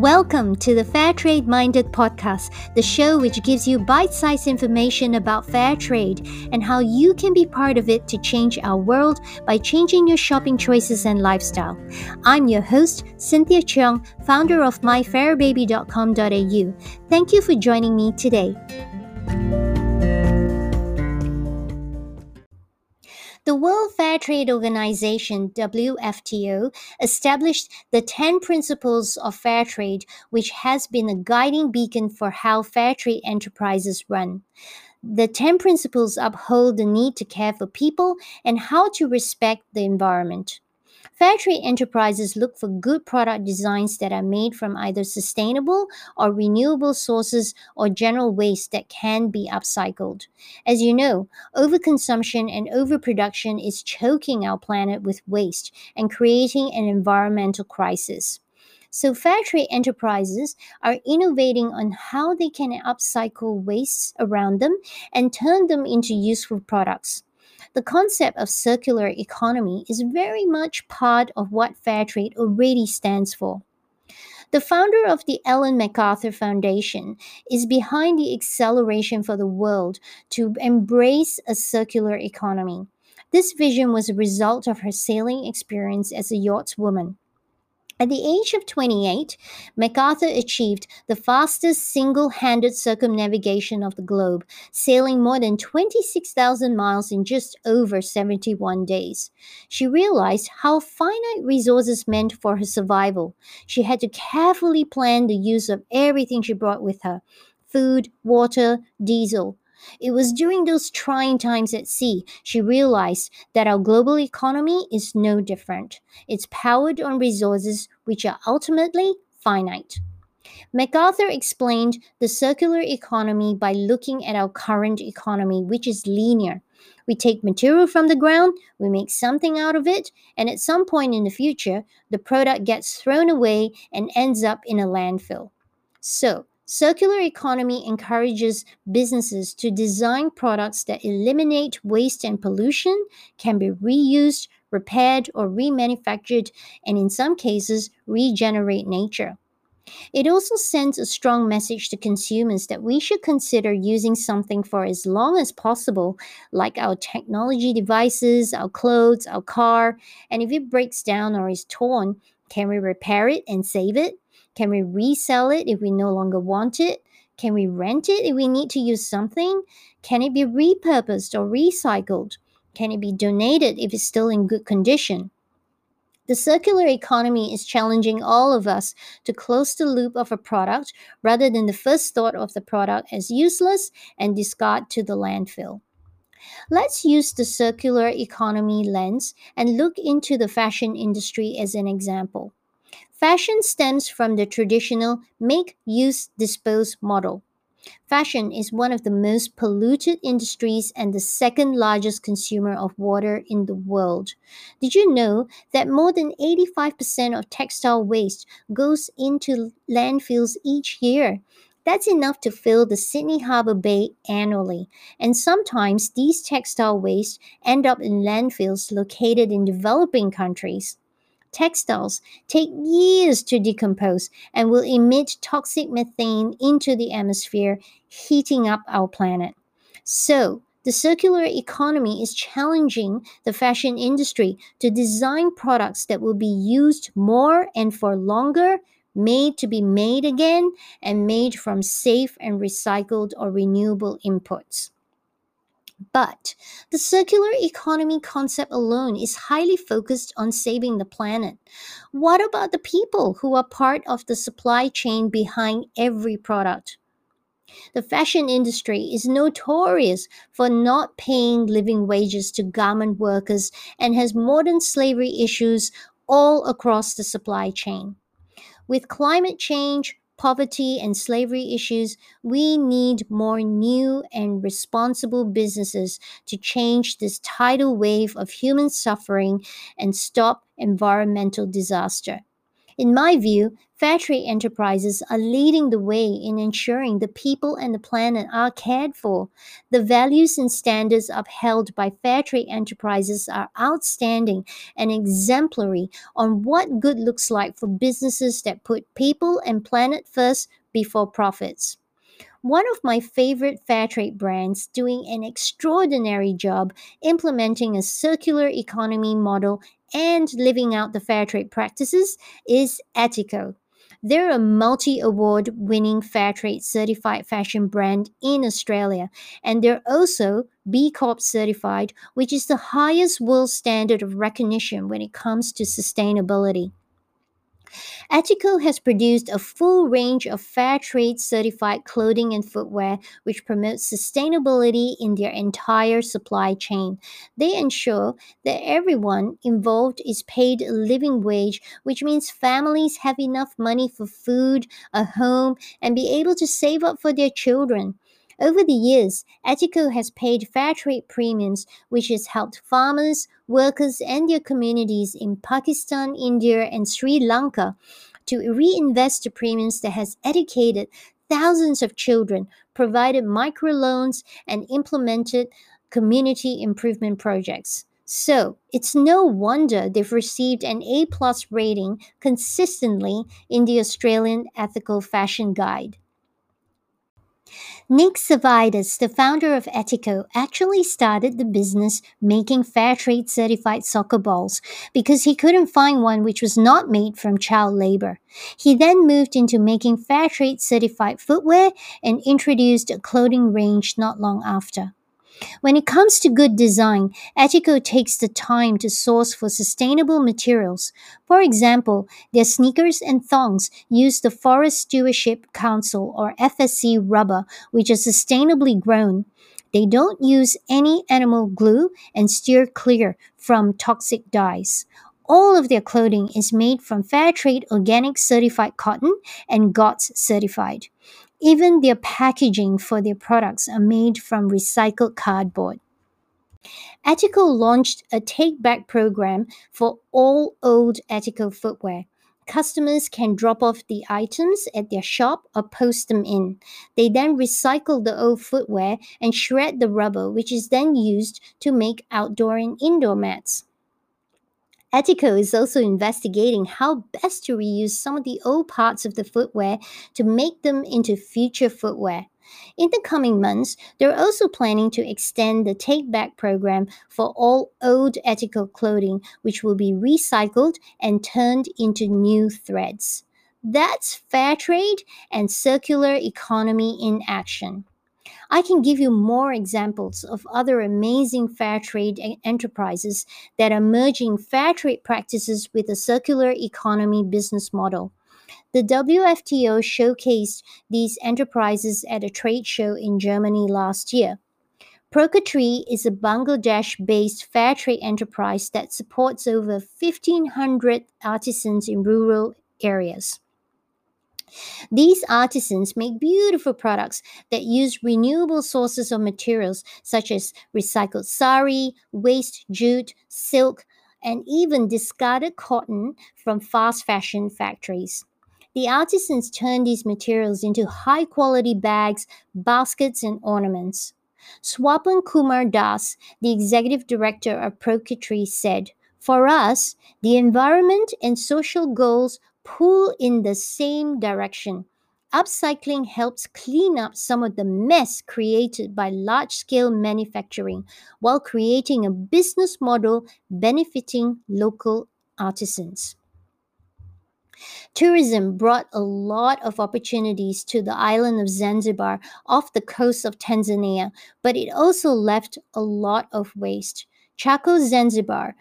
Welcome to the Fair Trade Minded podcast, the show which gives you bite sized information about fair trade and how you can be part of it to change our world by changing your shopping choices and lifestyle. I'm your host, Cynthia Cheong, founder of myfairbaby.com.au. Thank you for joining me today. The World Fair Trade Organization, WFTO, established the 10 Principles of Fair Trade, which has been a guiding beacon for how fair trade enterprises run. The 10 principles uphold the need to care for people and how to respect the environment. Fair trade enterprises look for good product designs that are made from either sustainable or renewable sources or general waste that can be upcycled. As you know, overconsumption and overproduction is choking our planet with waste and creating an environmental crisis. So, fair trade enterprises are innovating on how they can upcycle wastes around them and turn them into useful products. The concept of circular economy is very much part of what fair trade already stands for. The founder of the Ellen MacArthur Foundation is behind the acceleration for the world to embrace a circular economy. This vision was a result of her sailing experience as a yachtswoman. At the age of 28, MacArthur achieved the fastest single handed circumnavigation of the globe, sailing more than 26,000 miles in just over 71 days. She realized how finite resources meant for her survival. She had to carefully plan the use of everything she brought with her food, water, diesel. It was during those trying times at sea she realized that our global economy is no different. It's powered on resources which are ultimately finite. MacArthur explained the circular economy by looking at our current economy, which is linear. We take material from the ground, we make something out of it, and at some point in the future, the product gets thrown away and ends up in a landfill. So, Circular economy encourages businesses to design products that eliminate waste and pollution, can be reused, repaired, or remanufactured, and in some cases, regenerate nature. It also sends a strong message to consumers that we should consider using something for as long as possible, like our technology devices, our clothes, our car, and if it breaks down or is torn, can we repair it and save it? Can we resell it if we no longer want it? Can we rent it if we need to use something? Can it be repurposed or recycled? Can it be donated if it's still in good condition? The circular economy is challenging all of us to close the loop of a product rather than the first thought of the product as useless and discard to the landfill. Let's use the circular economy lens and look into the fashion industry as an example. Fashion stems from the traditional make, use, dispose model. Fashion is one of the most polluted industries and the second largest consumer of water in the world. Did you know that more than 85% of textile waste goes into landfills each year? That's enough to fill the Sydney Harbour Bay annually. And sometimes these textile waste end up in landfills located in developing countries. Textiles take years to decompose and will emit toxic methane into the atmosphere, heating up our planet. So, the circular economy is challenging the fashion industry to design products that will be used more and for longer, made to be made again, and made from safe and recycled or renewable inputs. But the circular economy concept alone is highly focused on saving the planet. What about the people who are part of the supply chain behind every product? The fashion industry is notorious for not paying living wages to garment workers and has modern slavery issues all across the supply chain. With climate change, poverty and slavery issues, we need more new and responsible businesses to change this tidal wave of human suffering and stop environmental disaster. In my view, fair trade enterprises are leading the way in ensuring the people and the planet are cared for. The values and standards upheld by fair trade enterprises are outstanding and exemplary on what good looks like for businesses that put people and planet first before profits. One of my favorite fair trade brands doing an extraordinary job implementing a circular economy model and living out the fair trade practices is Etiko. They're a multi award winning fair trade certified fashion brand in Australia, and they're also B Corp certified, which is the highest world standard of recognition when it comes to sustainability. Etiko has produced a full range of fair trade certified clothing and footwear which promotes sustainability in their entire supply chain. They ensure that everyone involved is paid a living wage, which means families have enough money for food, a home, and be able to save up for their children. Over the years, Etiko has paid fair trade premiums, which has helped farmers, workers, and their communities in Pakistan, India, and Sri Lanka to reinvest the premiums that has educated thousands of children, provided microloans, and implemented community improvement projects. So it's no wonder they've received an A plus rating consistently in the Australian Ethical Fashion Guide. Nick Savvides, the founder of Etiko, actually started the business making fair trade certified soccer balls because he couldn't find one which was not made from child labor. He then moved into making fair trade certified footwear and introduced a clothing range not long after. When it comes to good design, Etiko takes the time to source for sustainable materials. For example, their sneakers and thongs use the Forest Stewardship Council or FSC rubber, which is sustainably grown. They don't use any animal glue and steer clear from toxic dyes. All of their clothing is made from fair trade organic certified cotton and GOTS certified. Even their packaging for their products are made from recycled cardboard. Etiko launched a take back program for all old Etiko footwear. Customers can drop off the items at their shop or post them in. They then recycle the old footwear and shred the rubber, which is then used to make outdoor and indoor mats. Etiko is also investigating how best to reuse some of the old parts of the footwear to make them into future footwear. In the coming months, they're also planning to extend the Take Back program for all old Etiko clothing, which will be recycled and turned into new threads. That's fair trade and circular economy in action. I can give you more examples of other amazing fair trade enterprises that are merging fair trade practices with a circular economy business model. The WFTO showcased these enterprises at a trade show in Germany last year. Prokritee is a Bangladesh based fair trade enterprise that supports over 1,500 artisans in rural areas. These artisans make beautiful products that use renewable sources of materials such as recycled sari, waste jute, silk, and even discarded cotton from fast fashion factories. The artisans turn these materials into high quality bags, baskets, and ornaments. Swapan Kumar Das, the executive director of Prokritee, said, For us, the environment and social goals pull in the same direction. Upcycling helps clean up some of the mess created by large scale manufacturing while creating a business model benefiting local artisans. Tourism brought a lot of opportunities to the island of Zanzibar off the coast of Tanzania, but it also left a lot of waste. Chako Zanzibar,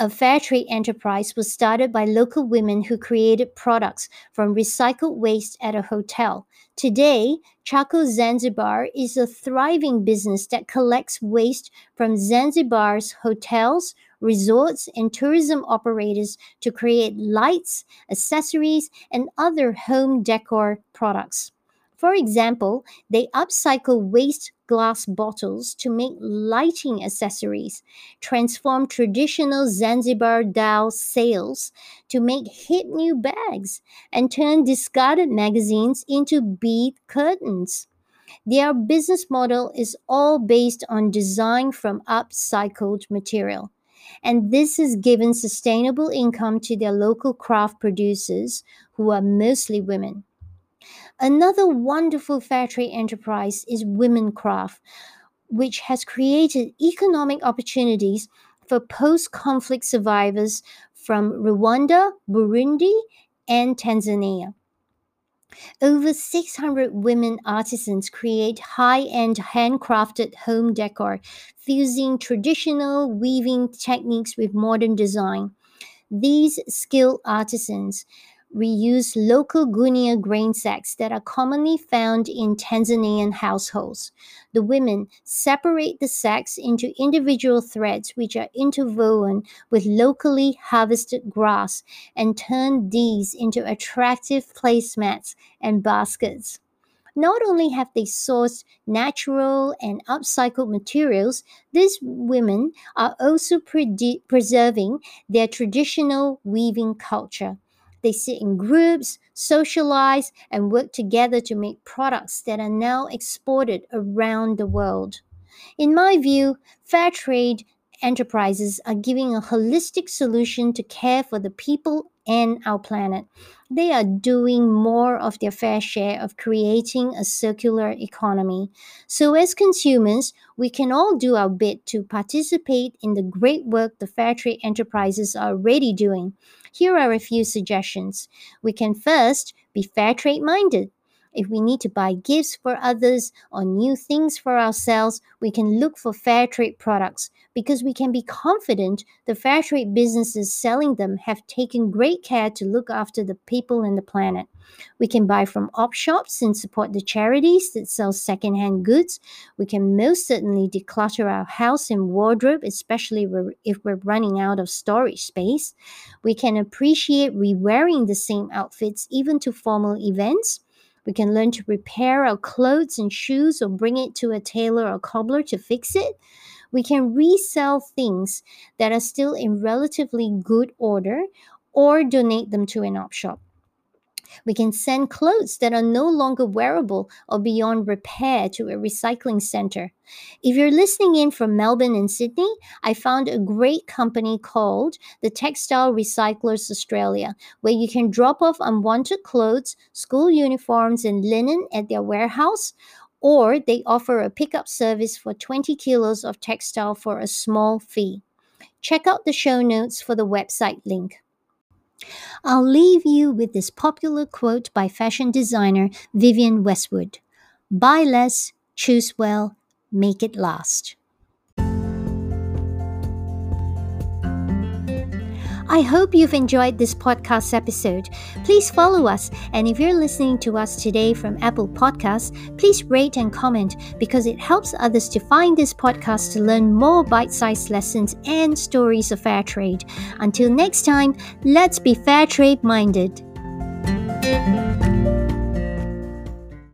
a fair trade enterprise was started by local women who created products from recycled waste at a hotel. Today, Chako Zanzibar is a thriving business that collects waste from Zanzibar's hotels, resorts, and tourism operators to create lights, accessories, and other home decor products. For example, they upcycle waste glass bottles to make lighting accessories, transform traditional Zanzibar dhow sails to make hip new bags, and turn discarded magazines into bead curtains. Their business model is all based on design from upcycled material. And this has given sustainable income to their local craft producers, who are mostly women. Another wonderful fair trade enterprise is Women Craft, which has created economic opportunities for post conflict survivors from Rwanda, Burundi, and Tanzania. Over 600 women artisans create high end handcrafted home decor, fusing traditional weaving techniques with modern design. These skilled artisans reuse local gunia grain sacks that are commonly found in Tanzanian households. The women separate the sacks into individual threads which are interwoven with locally harvested grass and turn these into attractive placemats and baskets. Not only have they sourced natural and upcycled materials, these women are also pre- preserving their traditional weaving culture. They sit in groups, socialize, and work together to make products that are now exported around the world. In my view, fair trade enterprises are giving a holistic solution to care for the people and our planet. They are doing more of their fair share of creating a circular economy. So, as consumers, we can all do our bit to participate in the great work the fair trade enterprises are already doing. Here are a few suggestions. We can first be fair trade minded. If we need to buy gifts for others or new things for ourselves, we can look for fair trade products because we can be confident the fair trade businesses selling them have taken great care to look after the people and the planet. We can buy from op shops and support the charities that sell secondhand goods. We can most certainly declutter our house and wardrobe, especially if we're running out of storage space. We can appreciate re-wearing the same outfits even to formal events. We can learn to repair our clothes and shoes or bring it to a tailor or cobbler to fix it. We can resell things that are still in relatively good order or donate them to an op shop. We can send clothes that are no longer wearable or beyond repair to a recycling center. If you're listening in from Melbourne and Sydney, I found a great company called the Textile Recyclers Australia, where you can drop off unwanted clothes, school uniforms, and linen at their warehouse. Or they offer a pickup service for 20 kilos of textile for a small fee. Check out the show notes for the website link. I'll leave you with this popular quote by fashion designer Vivienne Westwood Buy less, choose well, make it last. I hope you've enjoyed this podcast episode. Please follow us, and if you're listening to us today from Apple Podcasts, please rate and comment because it helps others to find this podcast to learn more bite sized lessons and stories of fair trade. Until next time, let's be fair trade minded.